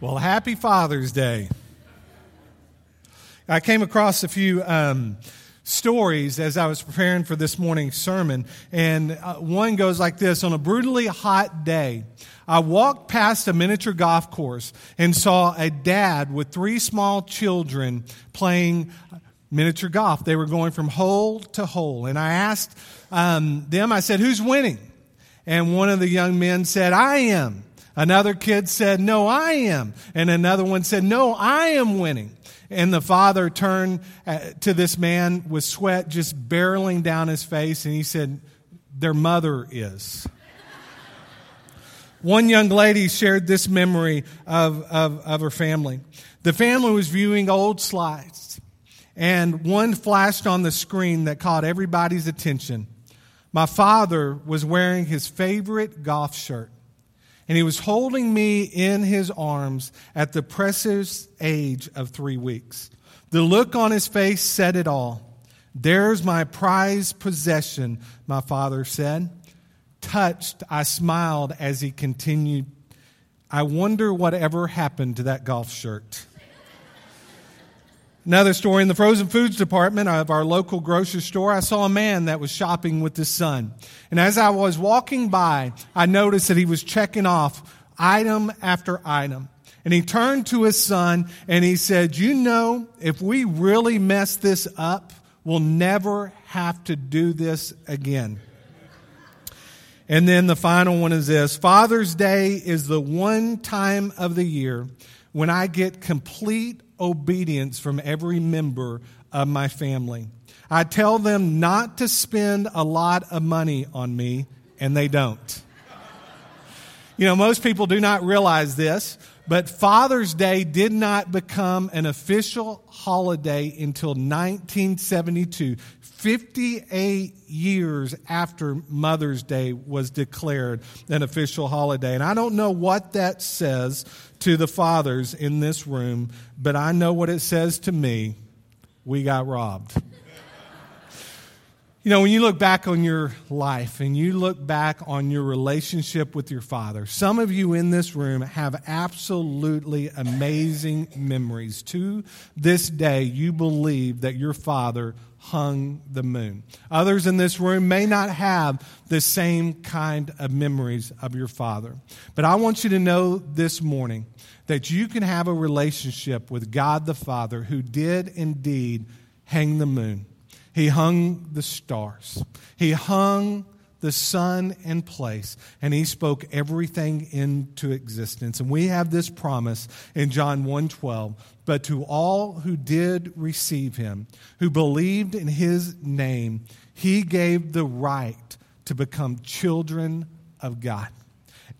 Well, happy Father's Day. I came across a few um, stories as I was preparing for this morning's sermon, and uh, one goes like this On a brutally hot day, I walked past a miniature golf course and saw a dad with three small children playing miniature golf. They were going from hole to hole, and I asked um, them, I said, Who's winning? And one of the young men said, I am. Another kid said, No, I am. And another one said, No, I am winning. And the father turned uh, to this man with sweat just barreling down his face and he said, Their mother is. One young lady shared this memory of, of, of her family. The family was viewing old slides, and one flashed on the screen that caught everybody's attention. My father was wearing his favorite golf shirt and he was holding me in his arms at the precious age of three weeks. The look on his face said it all. There's my prized possession, my father said. Touched, I smiled as he continued, I wonder whatever happened to that golf shirt. Another story in the frozen foods department of our local grocery store, I saw a man that was shopping with his son. And as I was walking by, I noticed that he was checking off item after item. And he turned to his son and he said, You know, if we really mess this up, we'll never have to do this again. And then the final one is this Father's Day is the one time of the year when I get complete obedience from every member of my family. I tell them not to spend a lot of money on me, and they don't. You know, most people do not realize this, but Father's Day did not become an official holiday until 1972, 58 years after Mother's Day was declared an official holiday. And I don't know what that says to the fathers in this room, but I know what it says to me. We got robbed. You know, when you look back on your life and you look back on your relationship with your father, some of you in this room have absolutely amazing memories. To this day, you believe that your father hung the moon. Others in this room may not have the same kind of memories of your father. But I want you to know this morning that you can have a relationship with God the Father who did indeed hang the moon. He hung the stars. He hung the sun in place and he spoke everything into existence and we have this promise in john 1.12 but to all who did receive him who believed in his name he gave the right to become children of god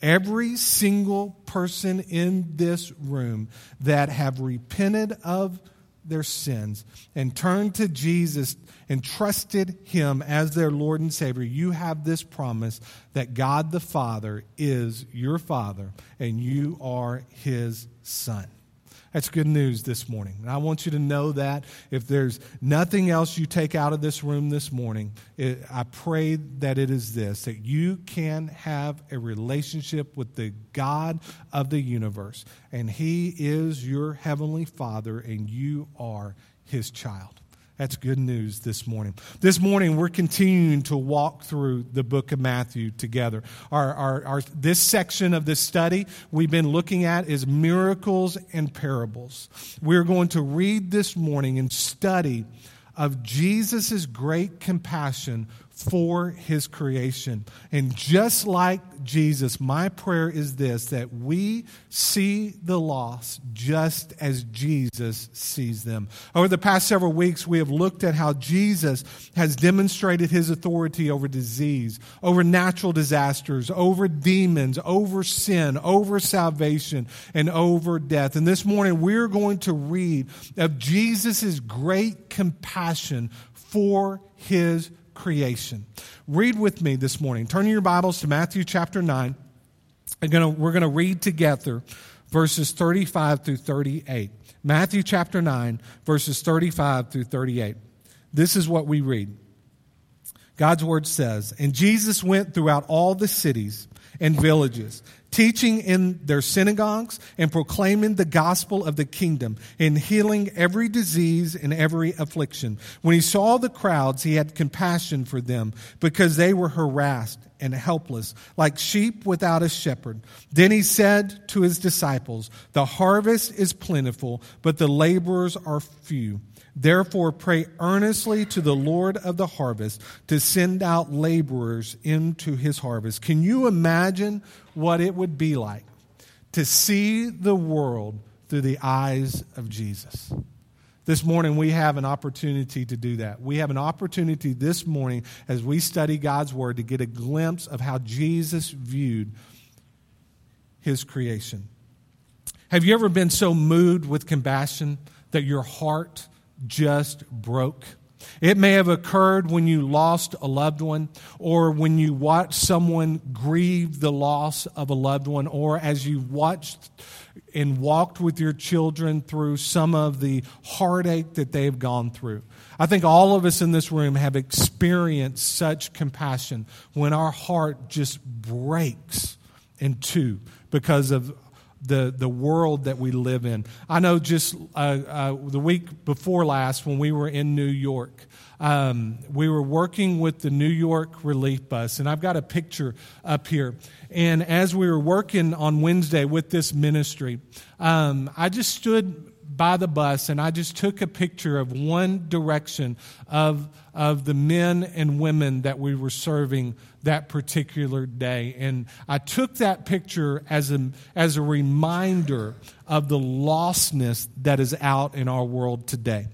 every single person in this room that have repented of their sins and turned to jesus and trusted Him as their Lord and Savior, you have this promise that God the Father is your Father and you are His Son. That's good news this morning. And I want you to know that if there's nothing else you take out of this room this morning, it, I pray that it is this that you can have a relationship with the God of the universe, and He is your Heavenly Father, and you are His child. That's good news this morning. This morning, we're continuing to walk through the book of Matthew together. Our, our, our, this section of this study we've been looking at is miracles and parables. We're going to read this morning and study of Jesus' great compassion for his creation. And just like Jesus, my prayer is this that we see the lost just as Jesus sees them. Over the past several weeks, we have looked at how Jesus has demonstrated his authority over disease, over natural disasters, over demons, over sin, over salvation, and over death. And this morning, we're going to read of Jesus' great compassion for his creation. Read with me this morning. Turn your Bibles to Matthew chapter 9. we're going to read together verses 35 through 38. Matthew chapter 9, verses 35 through 38. This is what we read. God's word says, And Jesus went throughout all the cities and villages teaching in their synagogues and proclaiming the gospel of the kingdom and healing every disease and every affliction. When he saw the crowds, he had compassion for them because they were harassed and helpless, like sheep without a shepherd. Then he said to his disciples, The harvest is plentiful, but the laborers are few. Therefore, pray earnestly to the Lord of the harvest to send out laborers into his harvest. Can you imagine what it would be like to see the world through the eyes of Jesus? This morning, we have an opportunity to do that. We have an opportunity this morning as we study God's Word to get a glimpse of how Jesus viewed His creation. Have you ever been so moved with compassion that your heart just broke. It may have occurred when you lost a loved one, or when you watched someone grieve the loss of a loved one, or as you watched and walked with your children through some of the heartache that they've gone through. I think all of us in this room have experienced such compassion when our heart just breaks in two because of the, the world that we live in. I know just uh, uh, the week before last when we were in New York, um, we were working with the New York Relief Bus, and I've got a picture up here. And as we were working on Wednesday with this ministry, um, I just stood by the bus and I just took a picture of one direction of, of the men and women that we were serving that particular day. And I took that picture as a, as a reminder of the lostness that is out in our world today.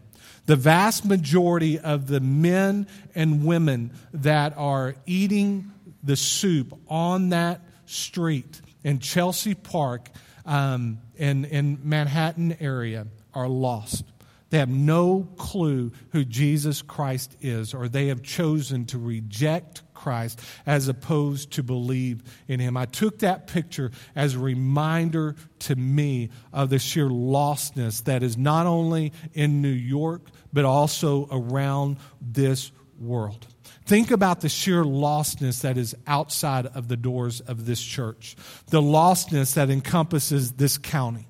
The vast majority of the men and women that are eating the soup on that street in Chelsea Park um, in, in Manhattan area are lost. They have no clue who Jesus Christ is, or they have chosen to reject Christ as opposed to believe in Him. I took that picture as a reminder to me of the sheer lostness that is not only in New York, but also around this world. Think about the sheer lostness that is outside of the doors of this church, the lostness that encompasses this county,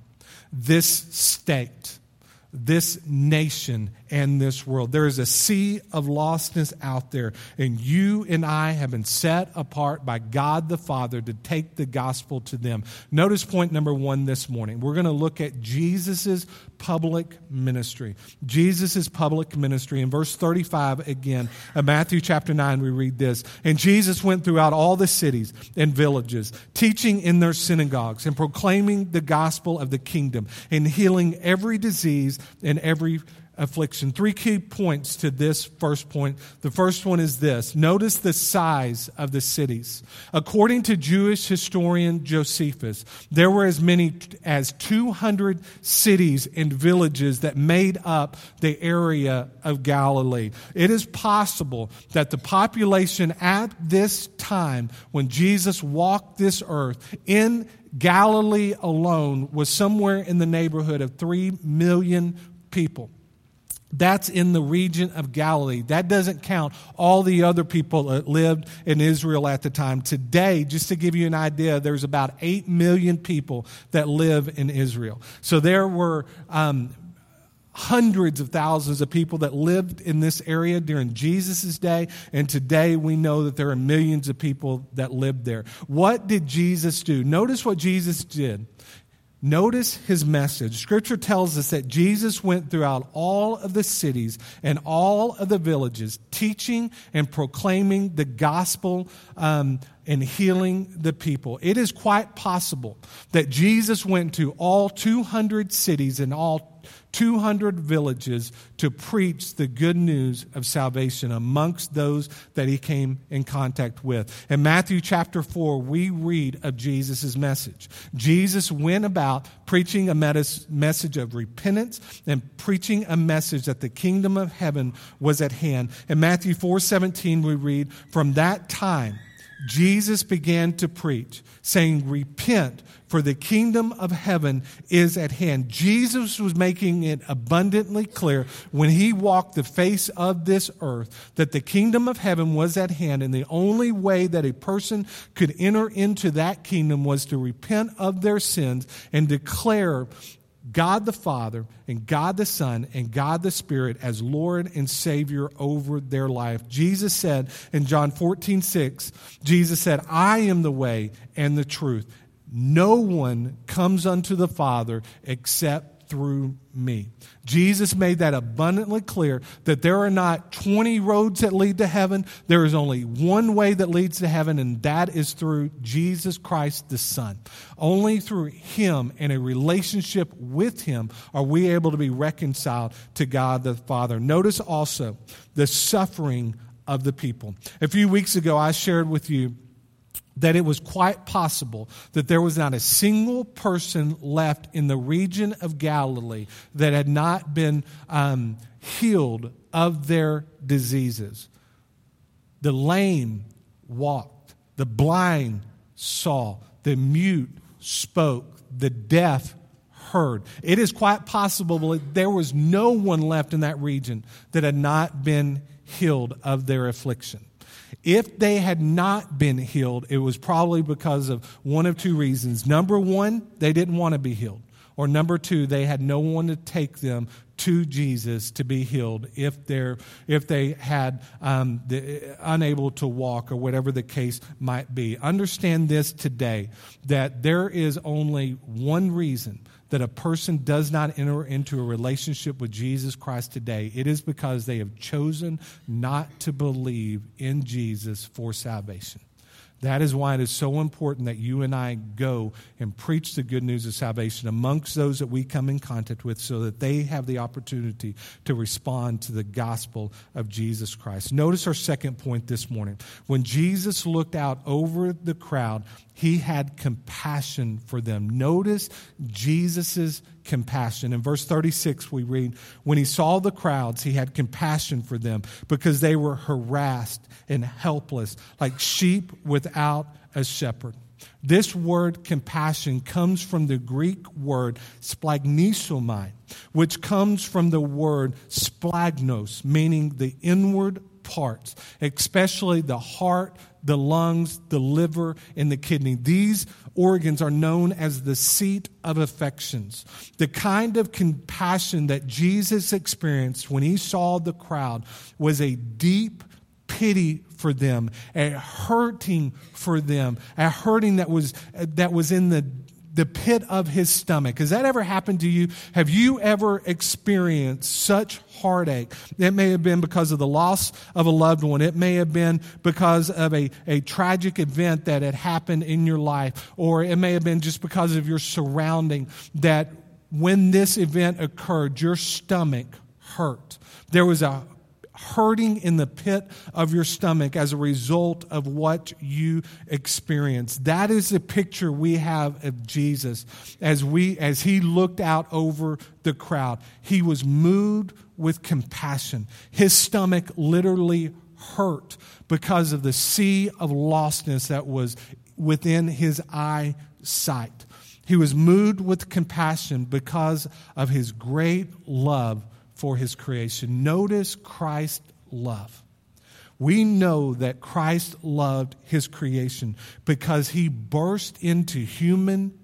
this state this nation and this world. There is a sea of lostness out there, and you and I have been set apart by God the Father to take the gospel to them. Notice point number one this morning. We're going to look at Jesus' public ministry. Jesus' public ministry. In verse 35 again of Matthew chapter 9, we read this And Jesus went throughout all the cities and villages, teaching in their synagogues and proclaiming the gospel of the kingdom and healing every disease and every affliction. Three key points to this first point. The first one is this notice the size of the cities. According to Jewish historian Josephus, there were as many as 200 cities and villages that made up the area of Galilee. It is possible that the population at this time, when Jesus walked this earth in Galilee alone, was somewhere in the neighborhood of 3 million people. That's in the region of Galilee. That doesn't count all the other people that lived in Israel at the time. Today, just to give you an idea, there's about 8 million people that live in Israel. So there were um, hundreds of thousands of people that lived in this area during Jesus' day, and today we know that there are millions of people that lived there. What did Jesus do? Notice what Jesus did. Notice his message. Scripture tells us that Jesus went throughout all of the cities and all of the villages, teaching and proclaiming the gospel um, and healing the people. It is quite possible that Jesus went to all 200 cities and all 200 villages to preach the good news of salvation amongst those that he came in contact with. In Matthew chapter 4, we read of Jesus' message. Jesus went about preaching a message of repentance and preaching a message that the kingdom of heaven was at hand. In Matthew 4 17, we read, From that time, Jesus began to preach, saying, Repent, for the kingdom of heaven is at hand. Jesus was making it abundantly clear when he walked the face of this earth that the kingdom of heaven was at hand, and the only way that a person could enter into that kingdom was to repent of their sins and declare God the Father and God the Son and God the Spirit as Lord and Savior over their life. Jesus said in John 14, 6, Jesus said, I am the way and the truth. No one comes unto the Father except through me. Jesus made that abundantly clear that there are not 20 roads that lead to heaven. There is only one way that leads to heaven, and that is through Jesus Christ the Son. Only through Him and a relationship with Him are we able to be reconciled to God the Father. Notice also the suffering of the people. A few weeks ago, I shared with you that it was quite possible that there was not a single person left in the region of Galilee that had not been um, healed of their diseases. The lame walked, the blind saw, the mute spoke, the deaf heard. It is quite possible that there was no one left in that region that had not been healed of their affliction. If they had not been healed, it was probably because of one of two reasons. Number one, they didn't want to be healed. Or number two, they had no one to take them to Jesus to be healed if they're if they had um, the, unable to walk or whatever the case might be. Understand this today that there is only one reason that a person does not enter into a relationship with Jesus Christ today, it is because they have chosen not to believe in Jesus for salvation. That is why it is so important that you and I go and preach the good news of salvation amongst those that we come in contact with so that they have the opportunity to respond to the gospel of Jesus Christ. Notice our second point this morning. When Jesus looked out over the crowd, he had compassion for them. Notice Jesus' compassion. In verse 36, we read, When he saw the crowds, he had compassion for them because they were harassed and helpless, like sheep without a shepherd. This word compassion comes from the Greek word splagnisomai, which comes from the word splagnos, meaning the inward parts, especially the heart, the lungs, the liver, and the kidney. These organs are known as the seat of affections. The kind of compassion that Jesus experienced when he saw the crowd was a deep pity for them, a hurting for them, a hurting that was, that was in the the pit of his stomach. Has that ever happened to you? Have you ever experienced such heartache? It may have been because of the loss of a loved one. It may have been because of a, a tragic event that had happened in your life. Or it may have been just because of your surrounding that when this event occurred, your stomach hurt. There was a hurting in the pit of your stomach as a result of what you experience. That is the picture we have of Jesus as we as he looked out over the crowd. He was moved with compassion. His stomach literally hurt because of the sea of lostness that was within his eyesight. He was moved with compassion because of his great love for his creation. Notice Christ's love. We know that Christ loved his creation because he burst into human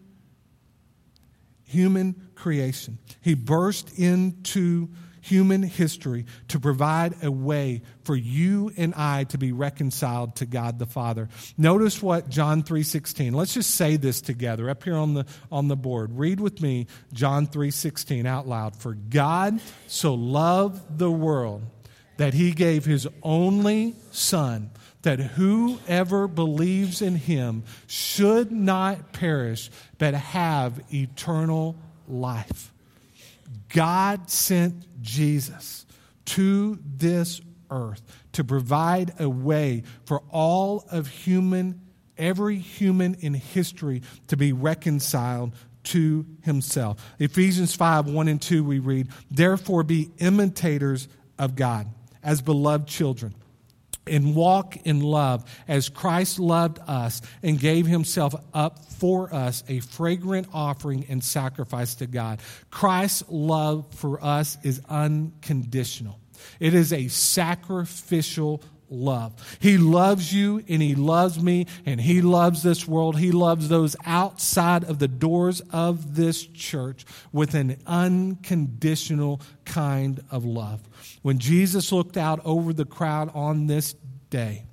human creation. He burst into human history to provide a way for you and I to be reconciled to God the Father. Notice what John 3:16. Let's just say this together up here on the on the board. Read with me John 3:16 out loud. For God so loved the world that he gave his only son that whoever believes in him should not perish but have eternal life. God sent Jesus to this earth to provide a way for all of human, every human in history to be reconciled to himself. Ephesians 5 1 and 2, we read, Therefore be imitators of God as beloved children and walk in love as Christ loved us and gave himself up for us, a fragrant offering and sacrifice to God. Christ's love for us is unconditional. It is a sacrificial love. He loves you and He loves me and He loves this world. He loves those outside of the doors of this church with an unconditional kind of love. When Jesus looked out over the crowd on this day,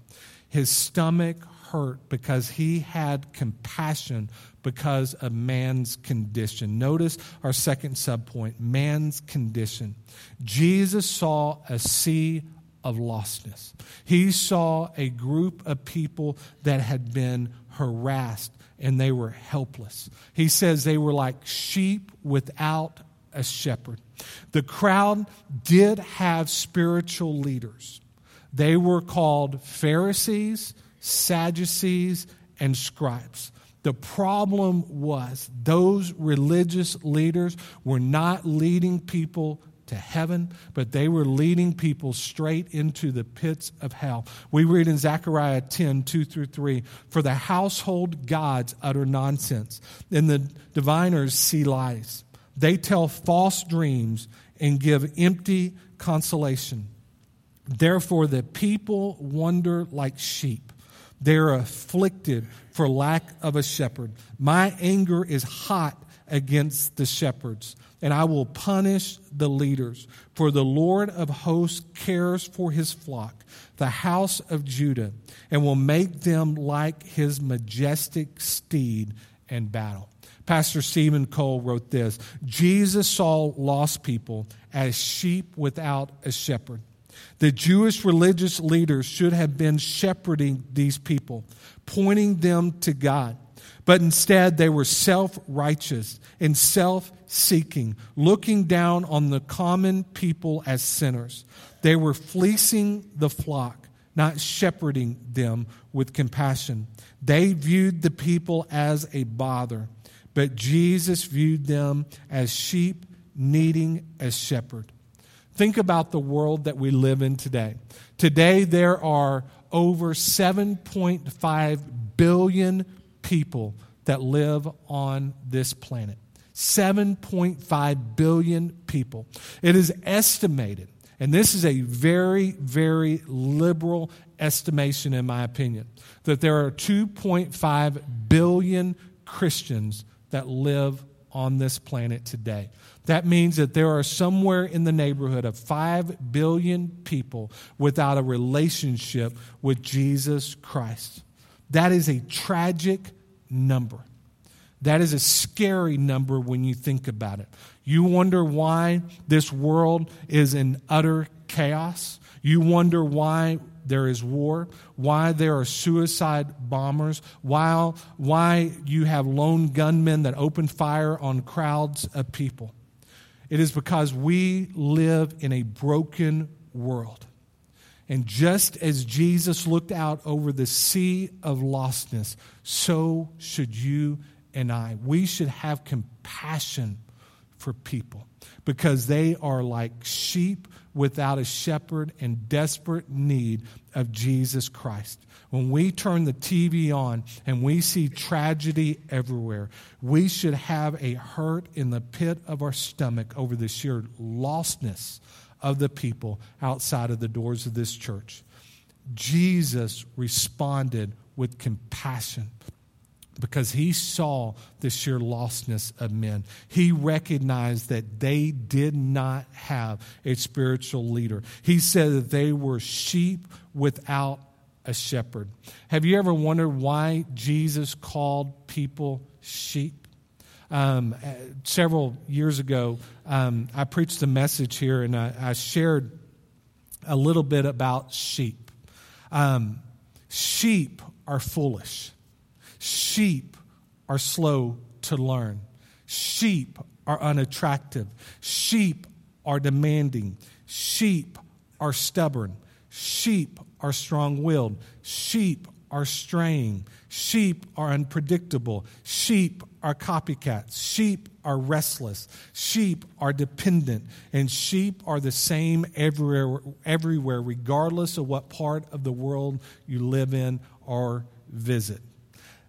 his stomach hurt because he had compassion because of man's condition. Notice our second subpoint man's condition. Jesus saw a sea of lostness. He saw a group of people that had been harassed and they were helpless. He says they were like sheep without a shepherd. The crowd did have spiritual leaders. They were called Pharisees, Sadducees, and scribes. The problem was those religious leaders were not leading people to heaven, but they were leading people straight into the pits of hell. We read in Zechariah 10 2 through 3 For the household gods utter nonsense, and the diviners see lies. They tell false dreams and give empty consolation. Therefore, the people wander like sheep. They're afflicted for lack of a shepherd. My anger is hot against the shepherds and I will punish the leaders. For the Lord of hosts cares for his flock, the house of Judah, and will make them like his majestic steed in battle. Pastor Steven Cole wrote this Jesus saw lost people as sheep without a shepherd. The Jewish religious leaders should have been shepherding these people, pointing them to God. But instead, they were self righteous and self seeking, looking down on the common people as sinners. They were fleecing the flock, not shepherding them with compassion. They viewed the people as a bother, but Jesus viewed them as sheep needing a shepherd. Think about the world that we live in today. Today, there are over 7.5 billion people that live on this planet. 7.5 billion people. It is estimated, and this is a very, very liberal estimation, in my opinion, that there are 2.5 billion Christians that live on this planet today. That means that there are somewhere in the neighborhood of 5 billion people without a relationship with Jesus Christ. That is a tragic number. That is a scary number when you think about it. You wonder why this world is in utter chaos. You wonder why there is war, why there are suicide bombers, why, why you have lone gunmen that open fire on crowds of people. It is because we live in a broken world. And just as Jesus looked out over the sea of lostness, so should you and I. We should have compassion for people because they are like sheep without a shepherd in desperate need of Jesus Christ. When we turn the TV on and we see tragedy everywhere, we should have a hurt in the pit of our stomach over the sheer lostness of the people outside of the doors of this church. Jesus responded with compassion because he saw the sheer lostness of men. He recognized that they did not have a spiritual leader. He said that they were sheep without a shepherd. Have you ever wondered why Jesus called people sheep? Um, uh, several years ago, um, I preached a message here and I, I shared a little bit about sheep. Um, sheep are foolish, sheep are slow to learn, sheep are unattractive, sheep are demanding, sheep are stubborn, sheep are strong willed, sheep are straying, Sheep are unpredictable. Sheep are copycats. Sheep are restless. Sheep are dependent. And sheep are the same everywhere, everywhere, regardless of what part of the world you live in or visit.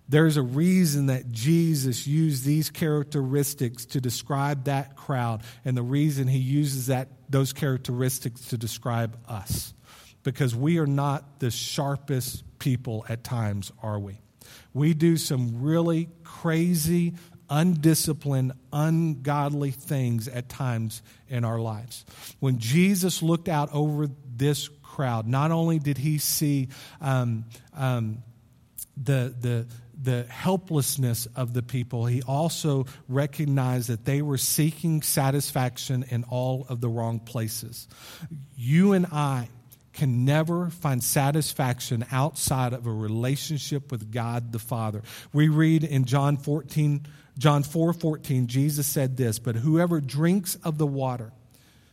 There's a reason that Jesus used these characteristics to describe that crowd, and the reason he uses that, those characteristics to describe us. Because we are not the sharpest people at times, are we? We do some really crazy, undisciplined, ungodly things at times in our lives. When Jesus looked out over this crowd, not only did he see um, um, the, the, the helplessness of the people, he also recognized that they were seeking satisfaction in all of the wrong places. You and I can never find satisfaction outside of a relationship with God the Father. We read in John 14, John 4 14, Jesus said this, but whoever drinks of the water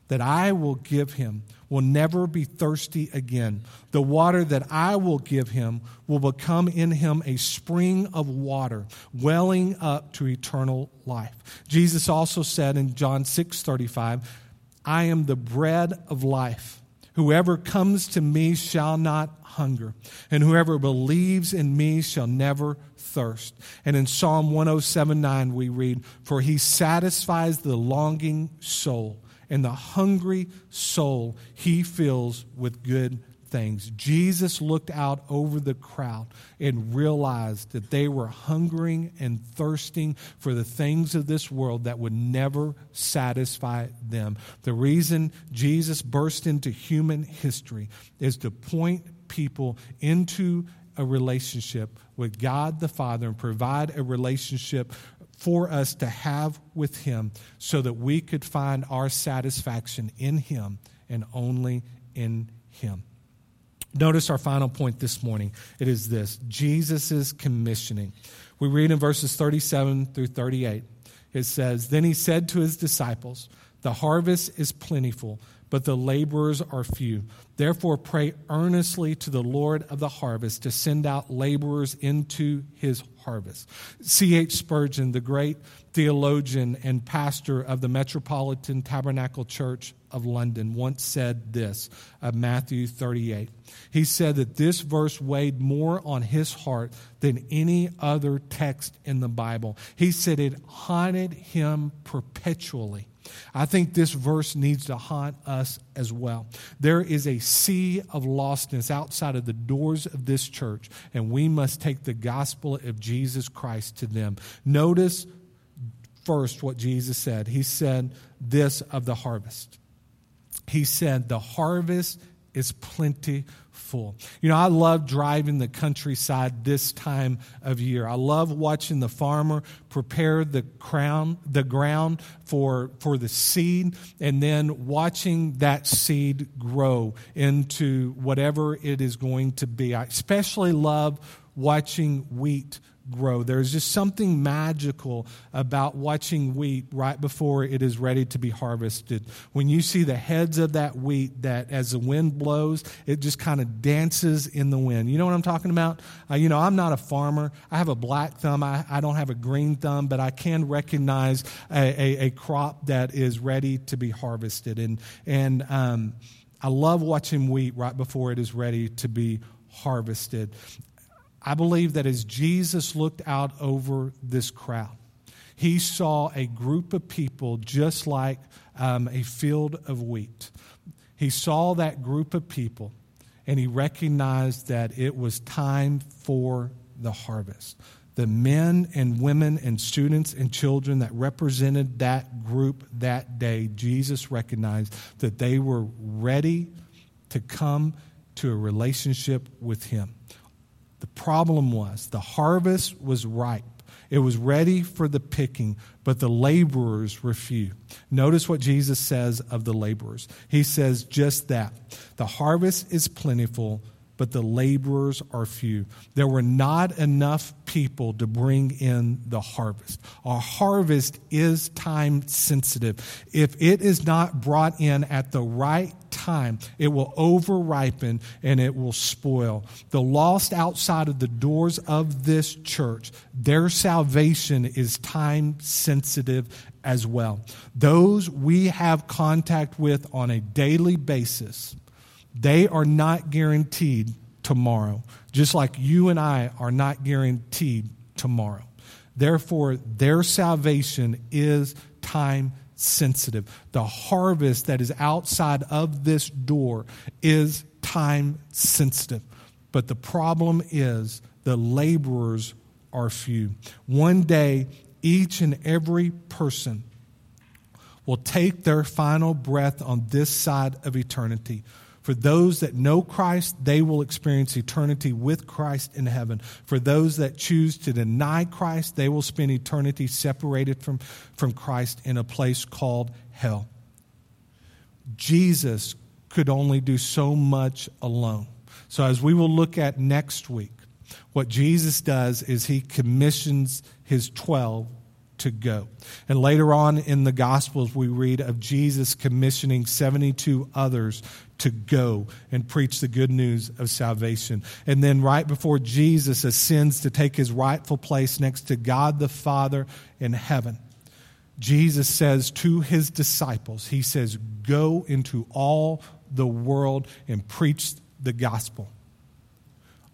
that I will give him will never be thirsty again. The water that I will give him will become in him a spring of water, welling up to eternal life. Jesus also said in John 6 35, I am the bread of life. Whoever comes to me shall not hunger, and whoever believes in me shall never thirst. And in Psalm 107 9, we read, For he satisfies the longing soul and the hungry soul he fills with good things. Jesus looked out over the crowd and realized that they were hungering and thirsting for the things of this world that would never satisfy them. The reason Jesus burst into human history is to point people into a relationship with God the Father and provide a relationship for us to have with Him so that we could find our satisfaction in Him and only in Him. Notice our final point this morning. It is this Jesus' commissioning. We read in verses 37 through 38. It says, Then he said to his disciples, The harvest is plentiful, but the laborers are few. Therefore, pray earnestly to the Lord of the harvest to send out laborers into his harvest. C.H. Spurgeon, the great theologian and pastor of the Metropolitan Tabernacle Church of London, once said this of Matthew 38. He said that this verse weighed more on his heart than any other text in the Bible. He said it haunted him perpetually. I think this verse needs to haunt us as well. There is a sea of lostness outside of the doors of this church, and we must take the gospel of Jesus Christ to them. Notice first what Jesus said. He said this of the harvest. He said, The harvest is plenty full. You know, I love driving the countryside this time of year. I love watching the farmer prepare the crown, the ground for for the seed and then watching that seed grow into whatever it is going to be. I especially love watching wheat grow. There's just something magical about watching wheat right before it is ready to be harvested. When you see the heads of that wheat, that as the wind blows, it just kind of dances in the wind. You know what I'm talking about? Uh, you know, I'm not a farmer. I have a black thumb. I, I don't have a green thumb, but I can recognize a, a, a crop that is ready to be harvested. And, and um, I love watching wheat right before it is ready to be harvested. I believe that as Jesus looked out over this crowd, he saw a group of people just like um, a field of wheat. He saw that group of people and he recognized that it was time for the harvest. The men and women and students and children that represented that group that day, Jesus recognized that they were ready to come to a relationship with him. The problem was the harvest was ripe. It was ready for the picking, but the laborers were few. Notice what Jesus says of the laborers. He says just that. The harvest is plentiful, but the laborers are few. There were not enough people to bring in the harvest. Our harvest is time sensitive. If it is not brought in at the right time, it will over ripen and it will spoil. The lost outside of the doors of this church, their salvation is time sensitive as well. Those we have contact with on a daily basis they are not guaranteed tomorrow, just like you and I are not guaranteed tomorrow. Therefore, their salvation is time sensitive. The harvest that is outside of this door is time sensitive. But the problem is the laborers are few. One day, each and every person will take their final breath on this side of eternity. For those that know Christ, they will experience eternity with Christ in heaven. For those that choose to deny Christ, they will spend eternity separated from, from Christ in a place called hell. Jesus could only do so much alone. So, as we will look at next week, what Jesus does is he commissions his 12 to go. And later on in the Gospels, we read of Jesus commissioning 72 others to go and preach the good news of salvation. And then, right before Jesus ascends to take his rightful place next to God the Father in heaven, Jesus says to his disciples, He says, Go into all the world and preach the gospel.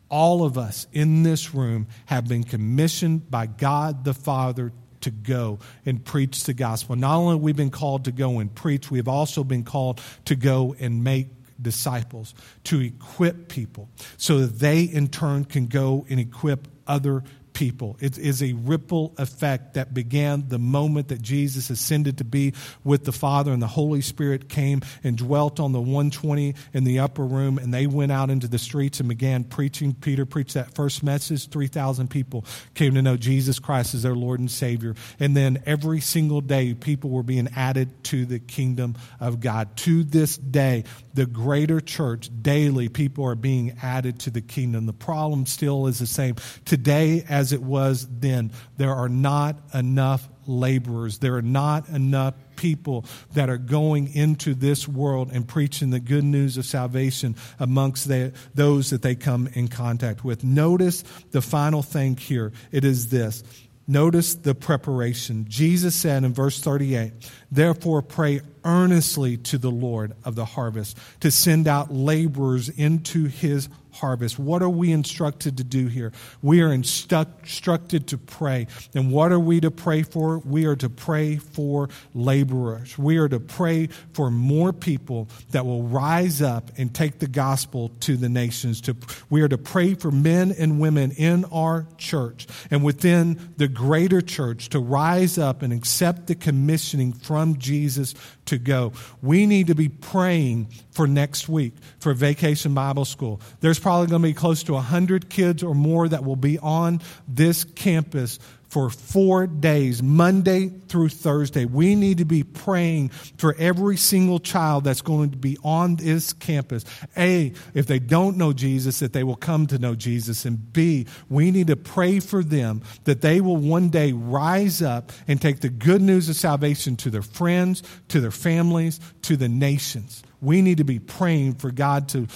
All of us in this room have been commissioned by God the Father to go and preach the gospel. Not only have we been called to go and preach, we have also been called to go and make disciples, to equip people so that they in turn can go and equip other people. It is a ripple effect that began the moment that Jesus ascended to be with the Father and the Holy Spirit came and dwelt on the 120 in the upper room and they went out into the streets and began preaching. Peter preached that first message. 3,000 people came to know Jesus Christ as their Lord and Savior. And then every single day, people were being added to the kingdom of God. To this day, the greater church, daily, people are being added to the kingdom. The problem still is the same. Today, as as it was then. There are not enough laborers. There are not enough people that are going into this world and preaching the good news of salvation amongst the, those that they come in contact with. Notice the final thing here. It is this. Notice the preparation. Jesus said in verse 38, Therefore pray earnestly to the Lord of the harvest to send out laborers into his harvest. What are we instructed to do here? We are instructed to pray. And what are we to pray for? We are to pray for laborers. We are to pray for more people that will rise up and take the gospel to the nations. To, we are to pray for men and women in our church and within the greater church to rise up and accept the commissioning from Jesus to go. We need to be praying for next week for Vacation Bible School. There's probably going to be close to 100 kids or more that will be on this campus for four days, Monday through Thursday. We need to be praying for every single child that's going to be on this campus. A, if they don't know Jesus, that they will come to know Jesus. And B, we need to pray for them that they will one day rise up and take the good news of salvation to their friends, to their families, to the nations we need to be praying for God to,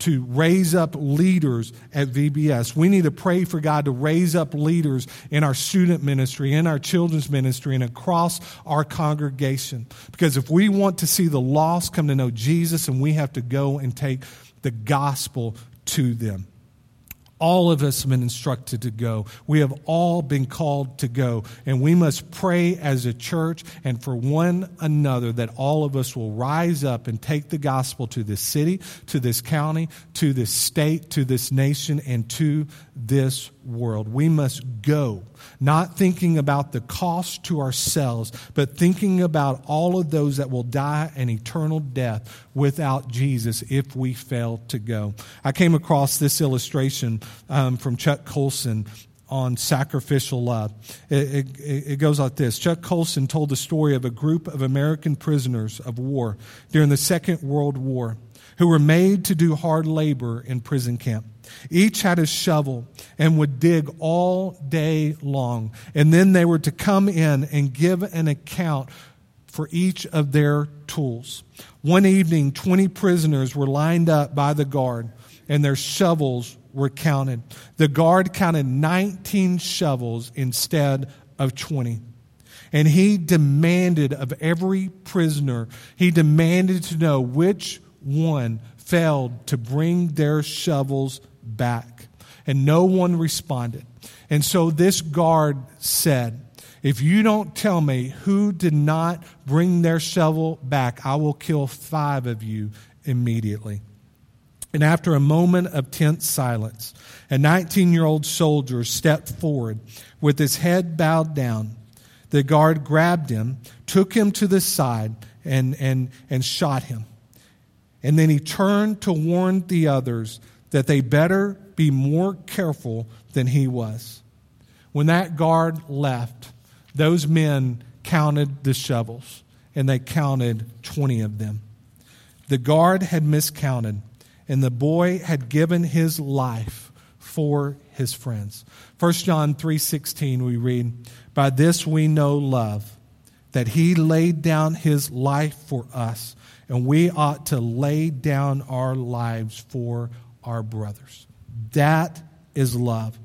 to raise up leaders at VBS. We need to pray for God to raise up leaders in our student ministry, in our children's ministry, and across our congregation. Because if we want to see the lost come to know Jesus, and we have to go and take the gospel to them. All of us have been instructed to go. We have all been called to go. And we must pray as a church and for one another that all of us will rise up and take the gospel to this city, to this county, to this state, to this nation, and to this world. We must go, not thinking about the cost to ourselves, but thinking about all of those that will die an eternal death without Jesus if we fail to go. I came across this illustration um, from Chuck Colson on sacrificial love. It, it, it, goes like this Chuck Colson told the story of a group of American prisoners of war during the Second World War who were made to do hard labor in prison camp. Each had a shovel and would dig all day long. And then they were to come in and give an account for each of their tools. One evening, 20 prisoners were lined up by the guard, and their shovels were counted. The guard counted 19 shovels instead of 20. And he demanded of every prisoner, he demanded to know which one failed to bring their shovels back. And no one responded. And so this guard said, If you don't tell me who did not bring their shovel back, I will kill five of you immediately. And after a moment of tense silence, a 19 year old soldier stepped forward with his head bowed down. The guard grabbed him, took him to the side, and, and, and shot him. And then he turned to warn the others that they better be more careful than he was. When that guard left, those men counted the shovels, and they counted 20 of them. The guard had miscounted, and the boy had given his life for his friends. 1 John 3:16 we read, "By this we know love, that he laid down his life for us, and we ought to lay down our lives for our brothers. That is love.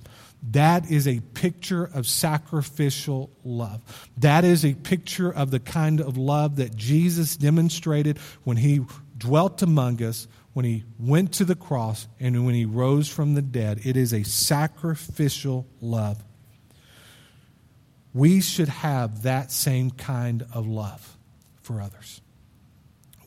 That is a picture of sacrificial love. That is a picture of the kind of love that Jesus demonstrated when he dwelt among us, when he went to the cross, and when he rose from the dead. It is a sacrificial love. We should have that same kind of love for others.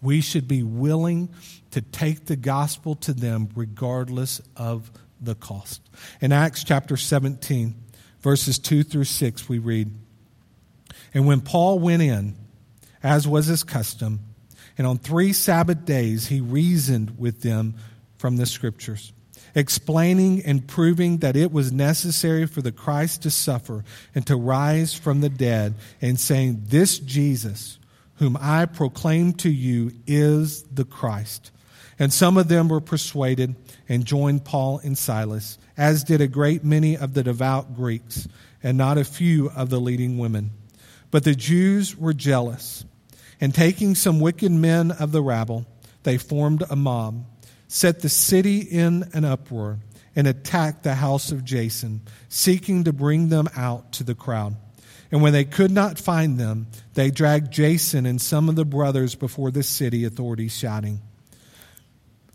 We should be willing to take the gospel to them regardless of the cost. In Acts chapter 17, verses 2 through 6, we read And when Paul went in, as was his custom, and on three Sabbath days he reasoned with them from the scriptures, explaining and proving that it was necessary for the Christ to suffer and to rise from the dead, and saying, This Jesus, whom I proclaim to you, is the Christ. And some of them were persuaded and joined Paul and Silas, as did a great many of the devout Greeks, and not a few of the leading women. But the Jews were jealous, and taking some wicked men of the rabble, they formed a mob, set the city in an uproar, and attacked the house of Jason, seeking to bring them out to the crowd. And when they could not find them, they dragged Jason and some of the brothers before the city authorities, shouting,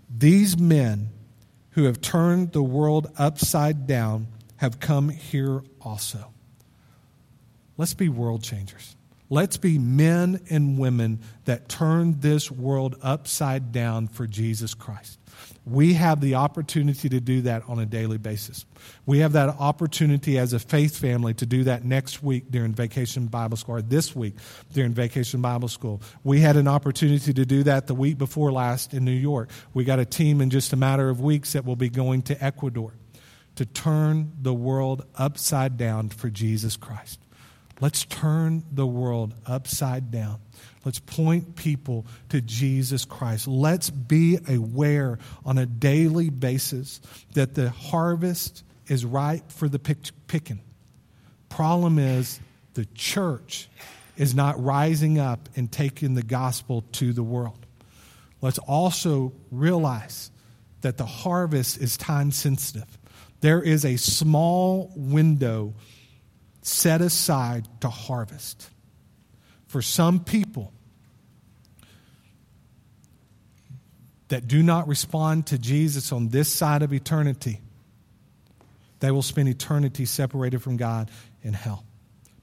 these men who have turned the world upside down have come here also. Let's be world changers. Let's be men and women that turn this world upside down for Jesus Christ. We have the opportunity to do that on a daily basis. We have that opportunity as a faith family to do that next week during Vacation Bible School, or this week during Vacation Bible School. We had an opportunity to do that the week before last in New York. We got a team in just a matter of weeks that will be going to Ecuador to turn the world upside down for Jesus Christ. Let's turn the world upside down. Let's point people to Jesus Christ. Let's be aware on a daily basis that the harvest is ripe for the picking. Problem is, the church is not rising up and taking the gospel to the world. Let's also realize that the harvest is time sensitive. There is a small window set aside to harvest. For some people that do not respond to Jesus on this side of eternity, they will spend eternity separated from God in hell.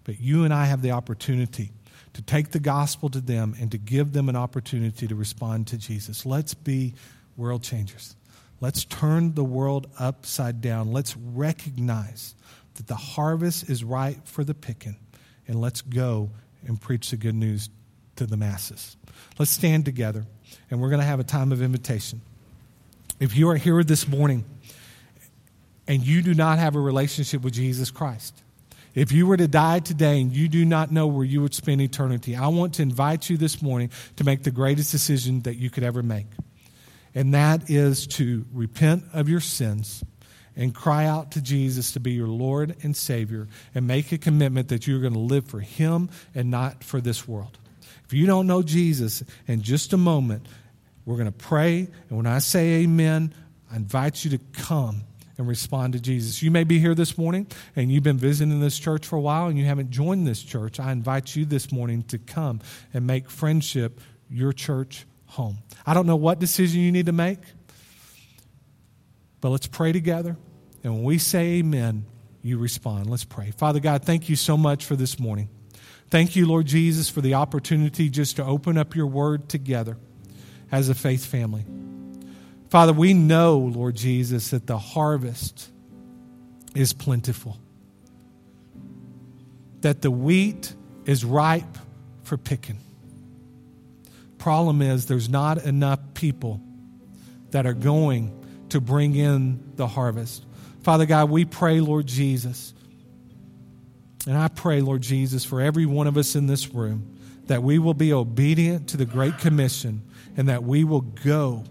But you and I have the opportunity to take the gospel to them and to give them an opportunity to respond to Jesus. Let's be world changers. Let's turn the world upside down. Let's recognize that the harvest is ripe for the picking, and let's go and preach the good news to the masses. Let's stand together, and we're going to have a time of invitation. If you are here this morning and you do not have a relationship with Jesus Christ, if you were to die today and you do not know where you would spend eternity, I want to invite you this morning to make the greatest decision that you could ever make. and that is to repent of your sins and cry out to Jesus to be your Lord and Savior and make a commitment that you're going to live for Him and not for this world. If you don't know Jesus, in just a moment, we're going to pray. And when I say amen, I invite you to come and respond to Jesus. You may be here this morning and you've been visiting this church for a while and you haven't joined this church. I invite you this morning to come and make friendship your church home. I don't know what decision you need to make, but let's pray together. And when we say amen, you respond. Let's pray. Father God, thank you so much for this morning. Thank you, Lord Jesus, for the opportunity just to open up your word together as a faith family. Father, we know, Lord Jesus, that the harvest is plentiful, that the wheat is ripe for picking. Problem is, there's not enough people that are going to bring in the harvest. Father God, we pray, Lord Jesus, and I pray, Lord Jesus, for every one of us in this room, that we will be obedient to the Great Commission and that we will go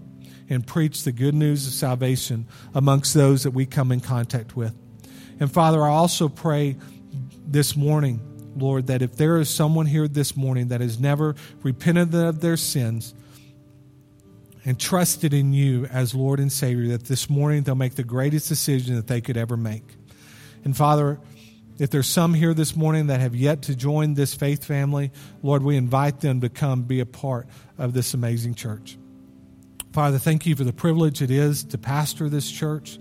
and preach the good news of salvation amongst those that we come in contact with. And Father, I also pray this morning, Lord, that if there is someone here this morning that has never repented of their sins and trusted in you as Lord and Savior, that this morning they'll make the greatest decision that they could ever make. And Father, if there's some here this morning that have yet to join this faith family, Lord, we invite them to come be a part of this amazing church. Father, thank you for the privilege it is to pastor this church,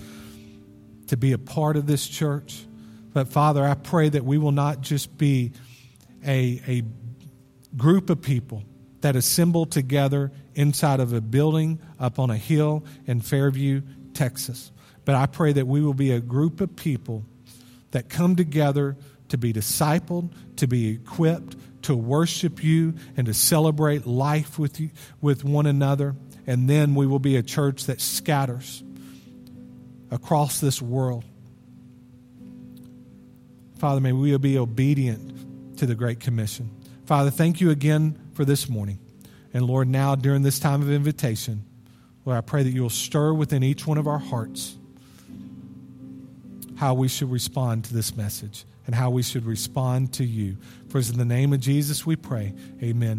to be a part of this church. But Father, I pray that we will not just be a, a group of people that assemble together inside of a building up on a hill in Fairview, Texas. But I pray that we will be a group of people that come together to be discipled, to be equipped, to worship you, and to celebrate life with, you, with one another and then we will be a church that scatters across this world. Father, may we be obedient to the Great Commission. Father, thank you again for this morning. And Lord, now during this time of invitation, Lord, I pray that you will stir within each one of our hearts how we should respond to this message and how we should respond to you. For it's in the name of Jesus we pray. Amen.